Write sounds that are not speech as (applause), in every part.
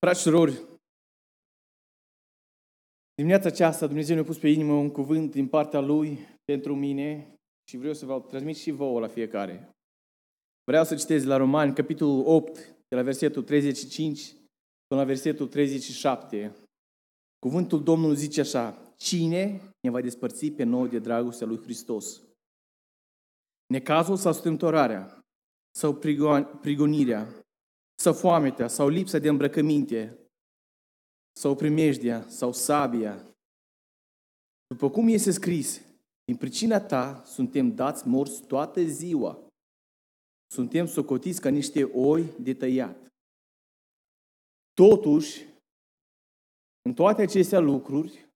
Frați și surori, dimineața aceasta Dumnezeu ne-a pus pe inimă un cuvânt din partea Lui pentru mine și vreau să vă transmit și vouă la fiecare. Vreau să citesc la Romani, capitolul 8, de la versetul 35 până la versetul 37. Cuvântul Domnului zice așa, Cine ne va despărți pe noi de dragostea lui Hristos? Necazul sau strâmtorarea? Sau prigonirea? Sau foametea? Sau lipsa de îmbrăcăminte? Sau primejdia? Sau sabia? După cum este scris, din pricina ta suntem dați morți toată ziua. Suntem socotiți ca niște oi de tăiat. Totuși, în toate aceste lucruri,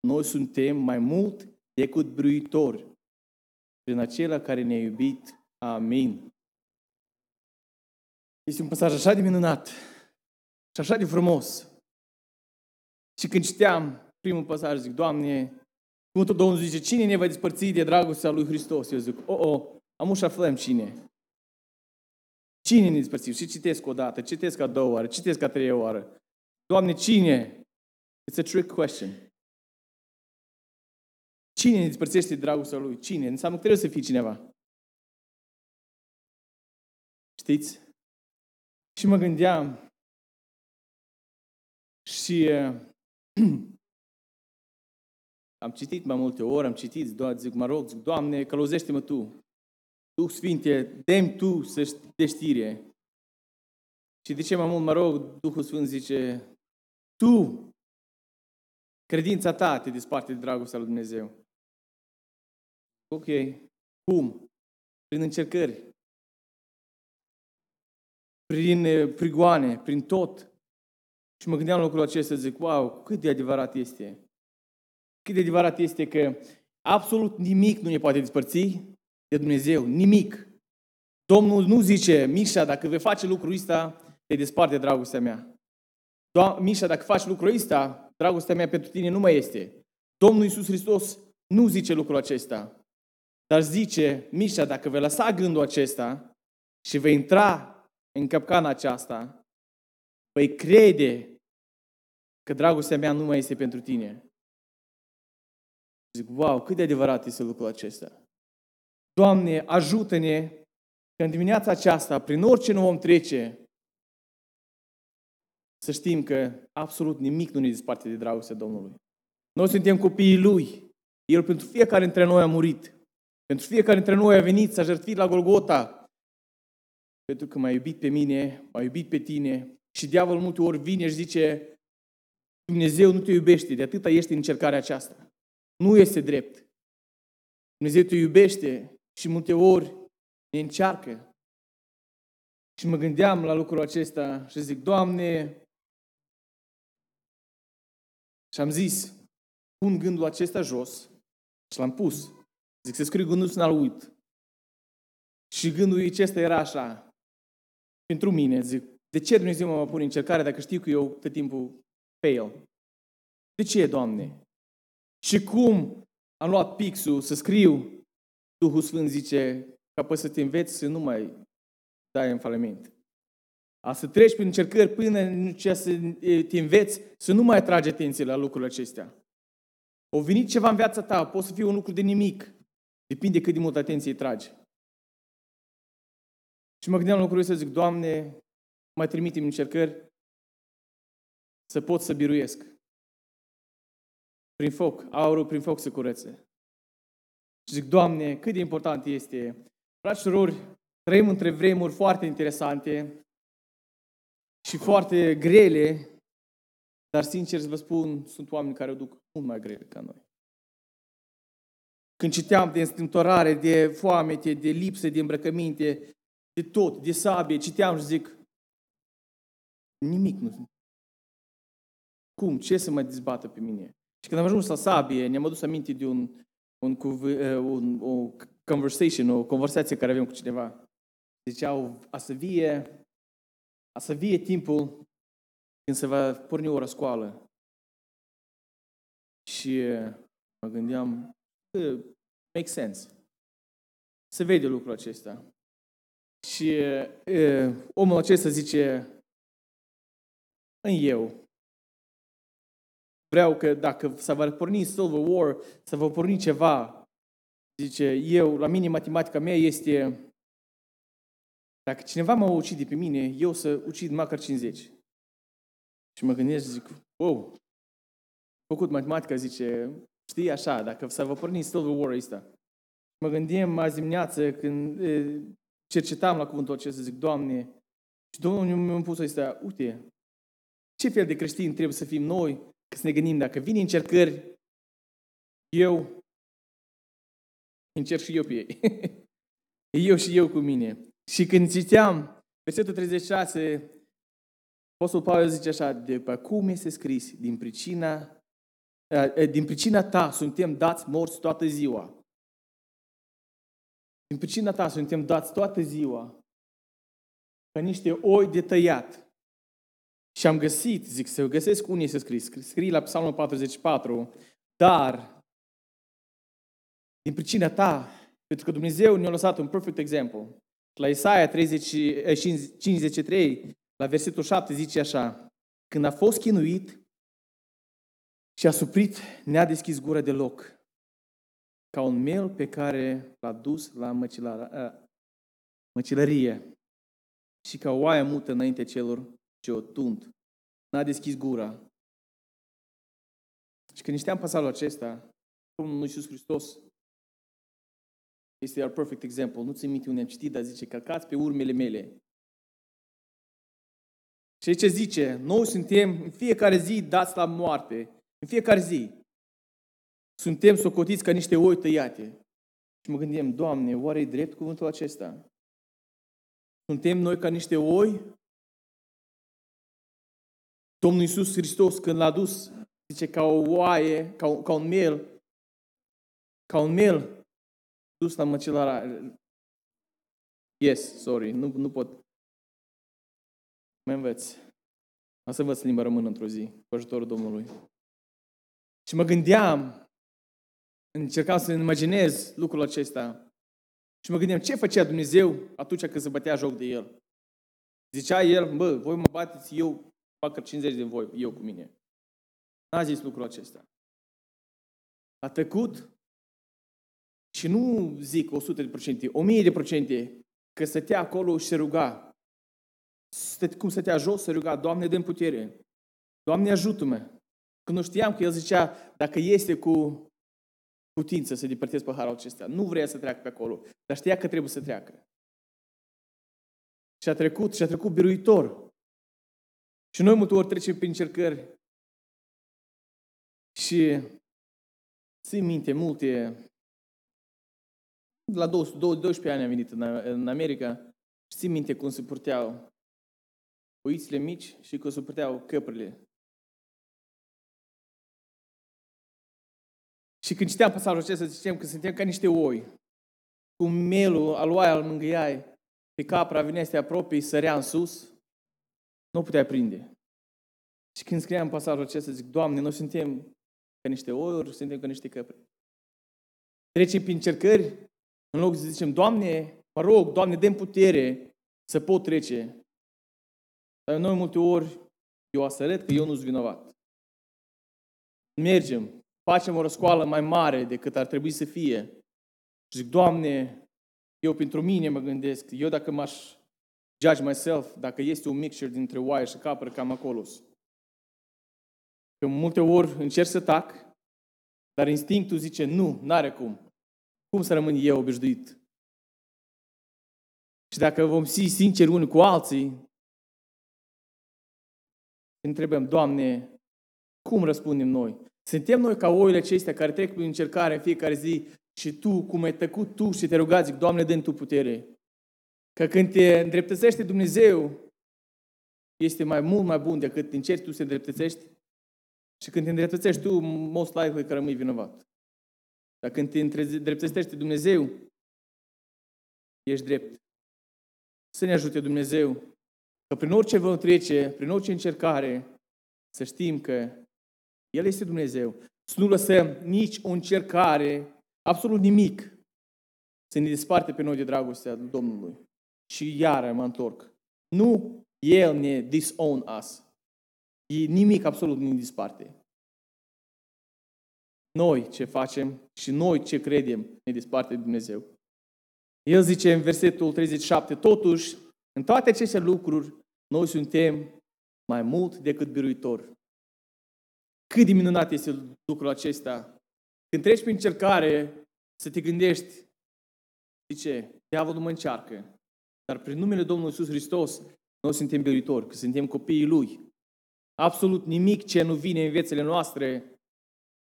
noi suntem mai mult decât bruitori prin acela care ne-a iubit. Amin. Este un pasaj așa de minunat și așa de frumos. Și când citeam primul pasaj, zic, Doamne, Cuvântul Domnului zice, cine ne va despărți de dragostea lui Hristos? Eu zic, o, oh, oh, am să aflăm cine. Cine ne despărțim? Și citesc o dată, citesc a doua oară, citesc a treia oară. Doamne, cine? It's a trick question. Cine ne despărțește de dragostea Lui? Cine? Înseamnă că trebuie să fie cineva. Știți? Și mă gândeam și uh, (clears throat) am citit mai multe ori, am citit, zic, mă rog, zic, Doamne, călăuzește-mă Tu. Duh Sfinte, dem Tu să de știre. Și de ce mai mult mă rog, Duhul Sfânt zice, Tu, credința ta te desparte de dragostea lui Dumnezeu. Ok, cum? Prin încercări. Prin eh, prigoane, prin tot. Și mă gândeam la lucrul acesta, zic, wow, cât de adevărat este. Cât de adevărat este că absolut nimic nu ne poate despărți de Dumnezeu. Nimic. Domnul nu zice, Mișa, dacă vei face lucrul ăsta, te desparte de dragostea mea. Do- Mișa, dacă faci lucrul ăsta, dragostea mea pentru tine nu mai este. Domnul Iisus Hristos nu zice lucrul acesta. Dar zice, Mișa, dacă vei lăsa gândul acesta și vei intra în capcana aceasta, vei crede că dragostea mea nu mai este pentru tine. Zic, wow, cât de adevărat este lucrul acesta. Doamne, ajută-ne că în dimineața aceasta, prin orice nu vom trece, să știm că absolut nimic nu ne desparte de dragostea Domnului. Noi suntem copiii Lui. El pentru fiecare dintre noi a murit. Pentru fiecare dintre noi a venit, s-a jertfit la Golgota. Pentru că m-a iubit pe mine, m-a iubit pe tine. Și diavolul multe ori vine și zice, Dumnezeu nu te iubește, de atâta ești în încercarea aceasta. Nu este drept. Dumnezeu te iubește și multe ori ne încearcă. Și mă gândeam la lucrul acesta și zic, Doamne, și am zis, pun gândul acesta jos și l-am pus. Zic, să scriu gândul să nu uit. Și gândul acesta era așa, pentru mine, zic, de ce Dumnezeu mă pune în încercare dacă știu că eu tot timpul fail? De ce, Doamne? Și cum am luat pixul să scriu, Duhul Sfânt zice, ca poți să te înveți să nu mai dai în faliment. A să treci prin încercări până ce să te înveți să nu mai atragi atenție la lucrurile acestea. O venit ceva în viața ta, poate să fie un lucru de nimic. Depinde cât de mult atenție îi tragi. Și mă gândeam la lucrul ăsta, zic, Doamne, mai trimite încercări să pot să biruiesc. Prin foc, aurul prin foc să curețe. Și zic, Doamne, cât de important este. Frați și trăim între vremuri foarte interesante și foarte grele, dar sincer să vă spun, sunt oameni care o duc mult mai grele ca noi. Când citeam de înstrâmtorare, de foamete, de lipsă de îmbrăcăminte, de tot, de sabie, citeam și zic, nimic nu. Cum? Ce să mă dezbată pe mine? Și când am ajuns la sabie, ne-am adus aminte de un, un, uh, un, o conversation, o conversație care avem cu cineva. Ziceau, a să vie, a să vie timpul când se va porni o răscoală. Și mă gândeam, make sense. Se vede lucrul acesta. Și e, omul acesta zice, în eu. Vreau că dacă să vă porni Silver War, să vă porni ceva, zice, eu, la mine matematica mea este, dacă cineva mă ucide pe mine, eu să ucid măcar 50. Și mă gândesc, zic, wow, făcut matematica, zice, știi așa, dacă să vă porni Silver War ăsta. Mă gândim azi dimineață când cercetam la cuvântul acesta, zic, Doamne, și Domnul mi-a pus ăsta, uite, ce fel de creștini trebuie să fim noi, că să ne gândim, dacă vin încercări, eu încerc și eu pe ei. (laughs) eu și eu cu mine. Și când citeam versetul 36, Apostol Pavel zice așa, de pe cum este scris, din pricina, din pricina ta suntem dați morți toată ziua. Din pricina ta suntem dați toată ziua ca niște oi de tăiat. Și am găsit, zic, să găsesc unde este scris. Scrie la Psalmul 44, dar din pricina ta, pentru că Dumnezeu ne-a lăsat un perfect exemplu. La Isaia 30, 53, la versetul 7 zice așa, când a fost chinuit și a suprit, ne-a deschis gura de loc ca un mel pe care l-a dus la măcilărie și ca o oaie mută înainte celor ce o tund. N-a deschis gura. Și când știam pasalul acesta, Domnul Iisus Hristos este our perfect example. Nu ți minte unde am citit, dar zice, călcați pe urmele mele. Și ce zice? Noi suntem în fiecare zi dați la moarte. În fiecare zi. Suntem socotiți ca niște oi tăiate. Și mă gândim, Doamne, oare e drept cuvântul acesta? Suntem noi ca niște oi? Domnul Iisus Hristos, când l-a dus, zice, ca o oaie, ca, un, ca un mel, ca un mel dus la măcelara. Yes, sorry, nu, nu pot. Mă înveți. O să învăț limba română într-o zi, cu ajutorul Domnului. Și mă gândeam, încercam să imaginez lucrul acesta. Și mă gândeam, ce făcea Dumnezeu atunci când se bătea joc de el? Zicea el, bă, voi mă bateți, eu fac 50 de voi, eu cu mine. N-a zis lucrul acesta. A tăcut și nu zic 100 de procente, 1000 de procente, că stătea acolo și se ruga. Cum stătea jos, se ruga, Doamne, dă putere. Doamne, ajută-mă. Când nu știam că el zicea, dacă este cu putință să depărtez paharul acesta. Nu vrea să treacă pe acolo, dar știa că trebuie să treacă. Și a trecut, și a trecut biruitor. Și noi multe ori trecem prin încercări și țin minte multe, la 12 ani am venit în America și țin minte cum se purteau oițile mici și cum se purteau căprile Și când citeam pasajul acesta, ziceam că suntem ca niște oi. Cu melul al oaia al mângâiai, pe capra venea să te apropii, sărea în sus, nu puteai prinde. Și când scriam pasajul acesta, zic, Doamne, noi suntem ca niște oi, suntem ca niște căpri. Trecem prin încercări, în loc să zicem, Doamne, mă rog, Doamne, dăm putere să pot trece. Dar noi multe ori, eu asărăt că eu nu sunt vinovat. Mergem, facem o răscoală mai mare decât ar trebui să fie. Și zic, Doamne, eu pentru mine mă gândesc, eu dacă m-aș judge myself, dacă este un mixture dintre oaie și capră, cam acolo. Că multe ori încerc să tac, dar instinctul zice, nu, n-are cum. Cum să rămân eu obișnuit? Și dacă vom fi sinceri unii cu alții, întrebăm, Doamne, cum răspundem noi? Suntem noi ca oile acestea care trec prin încercare în fiecare zi și tu, cum ai tăcut tu și te rugați, zic, Doamne, dă tu putere. Că când te îndreptățește Dumnezeu, este mai mult mai bun decât încerci tu să te îndreptățești și când te îndreptățești tu, most likely că rămâi vinovat. Dar când te îndreptățește Dumnezeu, ești drept. Să ne ajute Dumnezeu că prin orice vom trece, prin orice încercare, să știm că el este Dumnezeu. Să nu lăsăm nici o încercare, absolut nimic, să ne desparte pe noi de dragostea Domnului. Și iară mă întorc. Nu El ne disown us. E nimic absolut nu ne disparte. Noi ce facem și noi ce credem ne disparte de Dumnezeu. El zice în versetul 37, totuși, în toate aceste lucruri, noi suntem mai mult decât biruitori. Cât de minunat este lucrul acesta. Când treci prin încercare, să te gândești, zice, diavolul mă încearcă, dar prin numele Domnului Iisus Hristos, noi suntem biruitori, că suntem copiii Lui. Absolut nimic ce nu vine în viețile noastre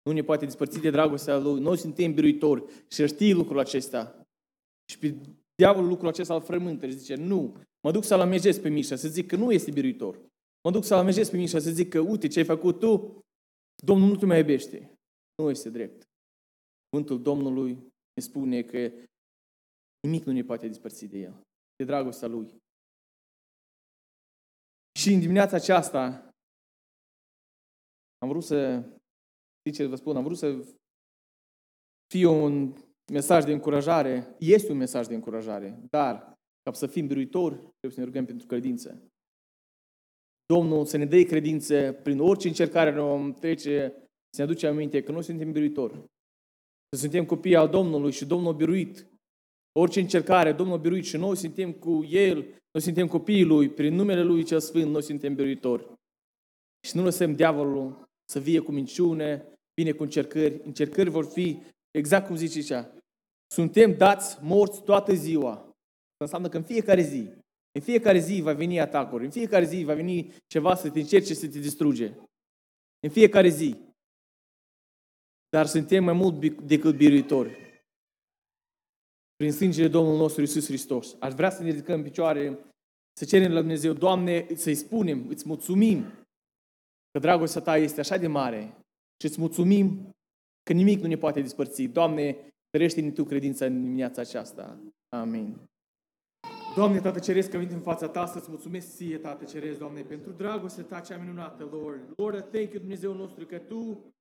nu ne poate despărți de dragostea Lui. Noi suntem biruitori și știi lucrul acesta. Și pe diavolul lucrul acesta îl frământă și zice, nu, mă duc să-l amejesc pe Mișa, să zic că nu este biruitor. Mă duc să-l amejesc pe Mișa, să zic că, uite ce ai făcut tu, Domnul nu te mai iubește. Nu este drept. Cuvântul Domnului ne spune că nimic nu ne poate despărți de El, de dragostea Lui. Și în dimineața aceasta am vrut să, știți ce vă spun, am vrut să fie un mesaj de încurajare, este un mesaj de încurajare, dar ca să fim biruitori, trebuie să ne rugăm pentru credință. Domnul să ne dea credință prin orice încercare ne trece, să ne aduce aminte că noi suntem biruitori. Că suntem copii al Domnului și Domnul a biruit. Orice încercare, Domnul a biruit și noi suntem cu El, noi suntem copiii Lui, prin numele Lui cel Sfânt, noi suntem biruitori. Și nu lăsăm diavolul să vie cu minciune, vine cu încercări. Încercări vor fi, exact cum zice aici, suntem dați morți toată ziua. Asta înseamnă că în fiecare zi, în fiecare zi va veni atacuri, în fiecare zi va veni ceva să te încerce să te distruge. În fiecare zi. Dar suntem mai mult decât biruitori. Prin sângele Domnului nostru Iisus Hristos. Aș vrea să ne ridicăm în picioare, să cerem la Dumnezeu, Doamne, să-i spunem, îți mulțumim că dragostea Ta este așa de mare și îți mulțumim că nimic nu ne poate despărți. Doamne, Ferește-ne Tu credința în dimineața aceasta. Amin. Doamne, Tată Ceresc, că vin în fața Ta să-ți mulțumesc ție, Tată Ceresc, Doamne, pentru dragostea Ta cea minunată, Lord. Lord, thank you, Dumnezeu nostru, că Tu